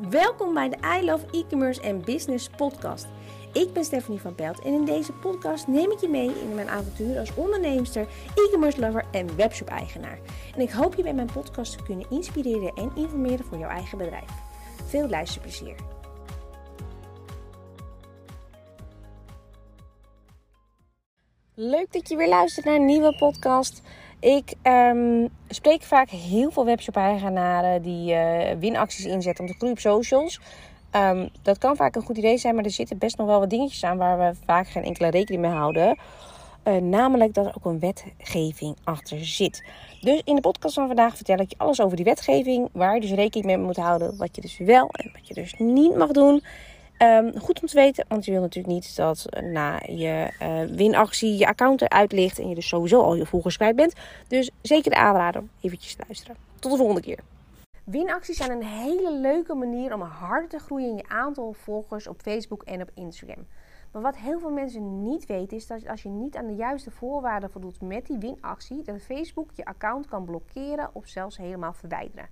Welkom bij de I Love E-commerce en Business podcast. Ik ben Stephanie van Pelt en in deze podcast neem ik je mee in mijn avontuur als onderneemster, e-commerce lover en webshop eigenaar. En ik hoop je bij mijn podcast te kunnen inspireren en informeren voor jouw eigen bedrijf. Veel luisterplezier. Leuk dat je weer luistert naar een nieuwe podcast. Ik um, spreek vaak heel veel webshop-eigenaren die uh, winacties inzetten om te groeien op socials. Um, dat kan vaak een goed idee zijn, maar er zitten best nog wel wat dingetjes aan waar we vaak geen enkele rekening mee houden. Uh, namelijk dat er ook een wetgeving achter zit. Dus in de podcast van vandaag vertel ik je alles over die wetgeving. Waar je dus rekening mee moet houden. Wat je dus wel en wat je dus niet mag doen. Um, goed om te weten, want je wil natuurlijk niet dat na je uh, winactie je account eruit ligt en je dus sowieso al je volgers kwijt bent. Dus zeker de aanrader eventjes te luisteren. Tot de volgende keer. Winacties zijn een hele leuke manier om harder te groeien in je aantal volgers op Facebook en op Instagram. Maar wat heel veel mensen niet weten is dat als je niet aan de juiste voorwaarden voldoet met die winactie, dat Facebook je account kan blokkeren of zelfs helemaal verwijderen.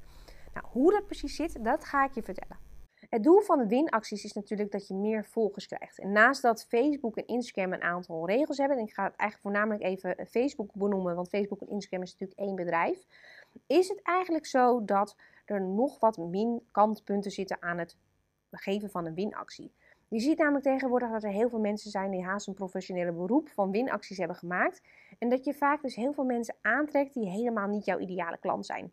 Nou, hoe dat precies zit, dat ga ik je vertellen. Het doel van de winacties is natuurlijk dat je meer volgers krijgt. En naast dat Facebook en Instagram een aantal regels hebben, en ik ga het eigenlijk voornamelijk even Facebook benoemen, want Facebook en Instagram is natuurlijk één bedrijf, is het eigenlijk zo dat er nog wat min kantpunten zitten aan het geven van een winactie. Je ziet namelijk tegenwoordig dat er heel veel mensen zijn die haast een professionele beroep van winacties hebben gemaakt. En dat je vaak dus heel veel mensen aantrekt die helemaal niet jouw ideale klant zijn.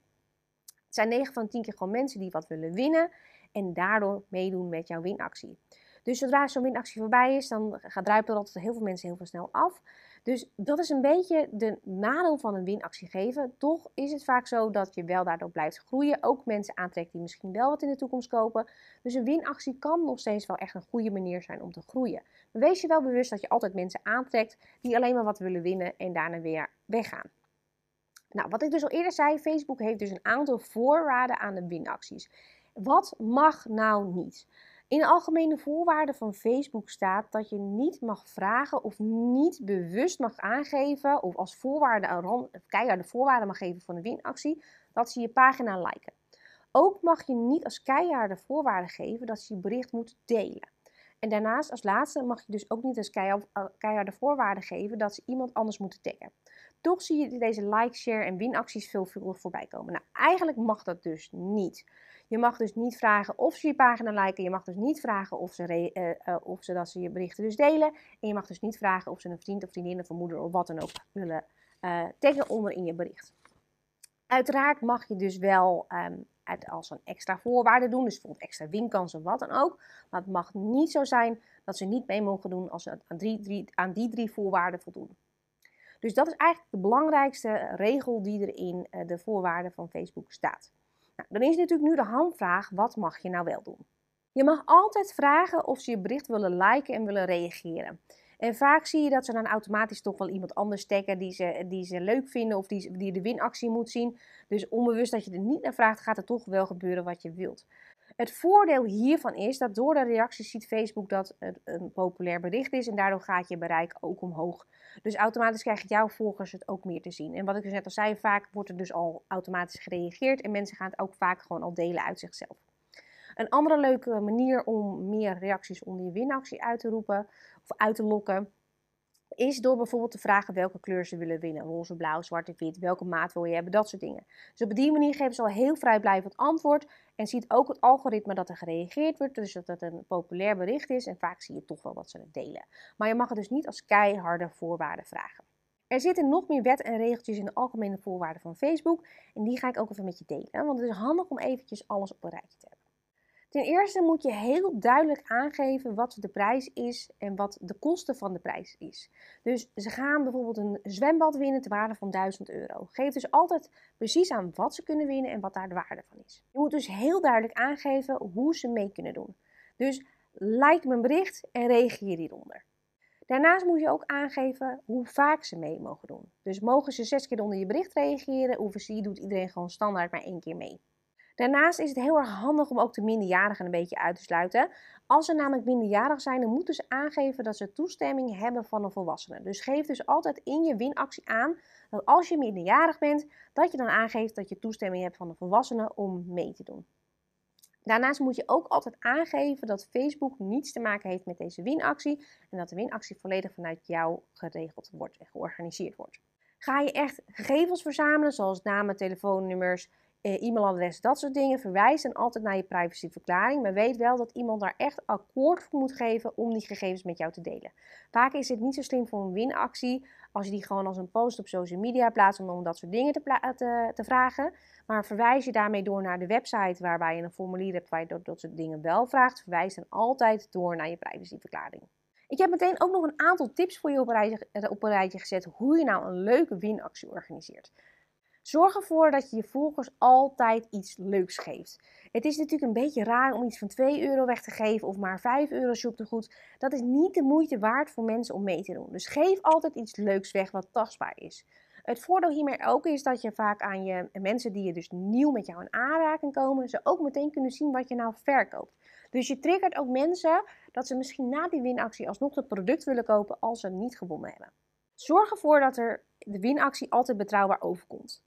Het zijn 9 van 10 keer gewoon mensen die wat willen winnen en daardoor meedoen met jouw winactie. Dus zodra zo'n winactie voorbij is, dan gaat druipen er altijd heel veel mensen heel veel snel af. Dus dat is een beetje de nadeel van een winactie geven. Toch is het vaak zo dat je wel daardoor blijft groeien. Ook mensen aantrekt die misschien wel wat in de toekomst kopen. Dus een winactie kan nog steeds wel echt een goede manier zijn om te groeien. Maar wees je wel bewust dat je altijd mensen aantrekt die alleen maar wat willen winnen en daarna weer weggaan. Nou, wat ik dus al eerder zei, Facebook heeft dus een aantal voorwaarden aan de winacties. Wat mag nou niet? In de algemene voorwaarden van Facebook staat dat je niet mag vragen of niet bewust mag aangeven of als voorwaarde, keiharde voorwaarden mag geven van de winactie, dat ze je pagina liken. Ook mag je niet als keiharde voorwaarde geven dat ze je bericht moeten delen. En daarnaast als laatste mag je dus ook niet als keiharde voorwaarde geven dat ze iemand anders moeten taggen. Toch zie je deze like, share en winacties veel voorbij komen. Nou, eigenlijk mag dat dus niet. Je mag dus niet vragen of ze je pagina liken. Je mag dus niet vragen of ze, uh, of ze dat ze je berichten dus delen. En je mag dus niet vragen of ze een vriend of vriendin of een moeder of wat dan ook willen uh, taggen onder in je bericht. Uiteraard mag je dus wel um, als een extra voorwaarde doen, dus bijvoorbeeld extra winkansen, wat dan ook. Maar het mag niet zo zijn dat ze niet mee mogen doen als ze aan, drie, aan die drie voorwaarden voldoen. Dus dat is eigenlijk de belangrijkste regel die er in de voorwaarden van Facebook staat. Nou, dan is natuurlijk nu de hamvraag, wat mag je nou wel doen? Je mag altijd vragen of ze je bericht willen liken en willen reageren. En vaak zie je dat ze dan automatisch toch wel iemand anders taggen die ze, die ze leuk vinden of die, die de winactie moet zien. Dus onbewust dat je er niet naar vraagt, gaat er toch wel gebeuren wat je wilt. Het voordeel hiervan is dat door de reacties ziet Facebook dat het een populair bericht is en daardoor gaat je bereik ook omhoog. Dus automatisch krijgen jouw volgers het ook meer te zien. En wat ik dus net al zei, vaak wordt er dus al automatisch gereageerd en mensen gaan het ook vaak gewoon al delen uit zichzelf. Een andere leuke manier om meer reacties onder je winactie uit te roepen of uit te lokken, is door bijvoorbeeld te vragen welke kleur ze willen winnen. Roze, blauw, zwart of wit. Welke maat wil je hebben? Dat soort dingen. Dus op die manier geven ze al heel vrijblijvend antwoord. En ziet ook het algoritme dat er gereageerd wordt. Dus dat het een populair bericht is. En vaak zie je toch wel wat ze het delen. Maar je mag het dus niet als keiharde voorwaarden vragen. Er zitten nog meer wet en regeltjes in de algemene voorwaarden van Facebook. En die ga ik ook even met je delen. Want het is handig om eventjes alles op een rijtje te hebben. Ten eerste moet je heel duidelijk aangeven wat de prijs is en wat de kosten van de prijs is. Dus ze gaan bijvoorbeeld een zwembad winnen ter waarde van 1000 euro. Geef dus altijd precies aan wat ze kunnen winnen en wat daar de waarde van is. Je moet dus heel duidelijk aangeven hoe ze mee kunnen doen. Dus like mijn bericht en reageer hieronder. Daarnaast moet je ook aangeven hoe vaak ze mee mogen doen. Dus mogen ze zes keer onder je bericht reageren, of zie doet iedereen gewoon standaard maar één keer mee. Daarnaast is het heel erg handig om ook de minderjarigen een beetje uit te sluiten. Als ze namelijk minderjarig zijn, dan moeten ze aangeven dat ze toestemming hebben van een volwassene. Dus geef dus altijd in je winactie aan dat als je minderjarig bent, dat je dan aangeeft dat je toestemming hebt van een volwassene om mee te doen. Daarnaast moet je ook altijd aangeven dat Facebook niets te maken heeft met deze winactie en dat de winactie volledig vanuit jou geregeld wordt en georganiseerd wordt. Ga je echt gegevens verzamelen, zoals namen, telefoonnummers, e-mailadres, dat soort dingen, verwijs dan altijd naar je privacyverklaring. Maar weet wel dat iemand daar echt akkoord voor moet geven om die gegevens met jou te delen. Vaak is het niet zo slim voor een winactie als je die gewoon als een post op social media plaatst om dat soort dingen te, te, te, vragen. Maar verwijs je daarmee door naar de website waarbij je een formulier hebt waar je dat, dat soort dingen wel vraagt, verwijs dan altijd door naar je privacyverklaring. Ik heb meteen ook nog een aantal tips voor je op rijtje, op een rijtje gezet hoe je nou een leuke winactie organiseert. Zorg ervoor dat je je volgers altijd iets leuks geeft. Het is natuurlijk een beetje raar om iets van 2 euro weg te geven of maar 5 euro goed. Dat is niet de moeite waard voor mensen om mee te doen. Dus geef altijd iets leuks weg wat tastbaar is. Het voordeel hiermee ook is dat je vaak aan je mensen die je dus nieuw met jou in aanraking komen, ze ook meteen kunnen zien wat je nou verkoopt. Dus je triggert ook mensen dat ze misschien na die winactie alsnog het product willen kopen als ze niet gewonnen hebben. Zorg ervoor dat er de winactie altijd betrouwbaar overkomt.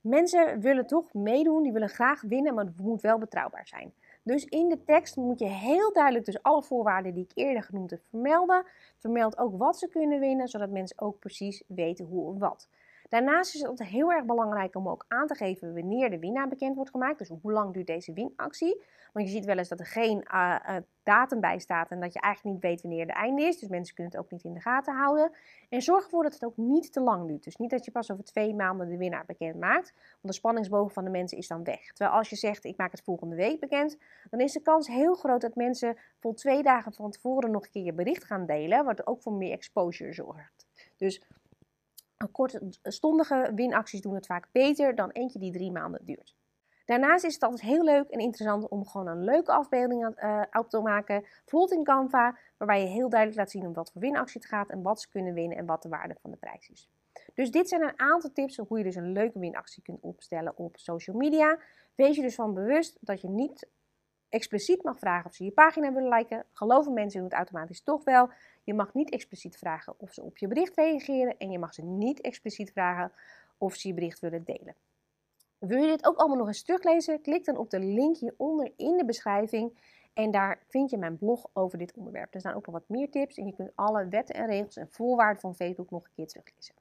Mensen willen toch meedoen, die willen graag winnen, maar het moet wel betrouwbaar zijn. Dus in de tekst moet je heel duidelijk dus alle voorwaarden die ik eerder genoemd heb vermelden. Vermeld ook wat ze kunnen winnen, zodat mensen ook precies weten hoe en wat. Daarnaast is het heel erg belangrijk om ook aan te geven wanneer de winnaar bekend wordt gemaakt. Dus hoe lang duurt deze winactie? Want je ziet wel eens dat er geen uh, uh, datum bij staat en dat je eigenlijk niet weet wanneer de einde is. Dus mensen kunnen het ook niet in de gaten houden. En zorg ervoor dat het ook niet te lang duurt. Dus niet dat je pas over twee maanden de winnaar bekend maakt. Want de spanningsboog van de mensen is dan weg. Terwijl als je zegt ik maak het volgende week bekend, dan is de kans heel groot dat mensen voor twee dagen van tevoren nog een keer je bericht gaan delen. Wat ook voor meer exposure zorgt. Dus kortstondige winacties doen het vaak beter dan eentje die drie maanden duurt. Daarnaast is het altijd heel leuk en interessant om gewoon een leuke afbeelding uh, te maken. Bijvoorbeeld in Canva, waarbij je heel duidelijk laat zien om wat voor winactie het gaat en wat ze kunnen winnen en wat de waarde van de prijs is. Dus dit zijn een aantal tips hoe je dus een leuke winactie kunt opstellen op social media. Wees je dus van bewust dat je niet expliciet mag vragen of ze je pagina willen liken. Geloven mensen doen het automatisch toch wel. Je mag niet expliciet vragen of ze op je bericht reageren. En je mag ze niet expliciet vragen of ze je bericht willen delen. Wil je dit ook allemaal nog eens teruglezen? Klik dan op de link hieronder in de beschrijving. En daar vind je mijn blog over dit onderwerp. Er staan ook nog wat meer tips en je kunt alle wetten en regels en voorwaarden van Facebook nog een keer teruglezen.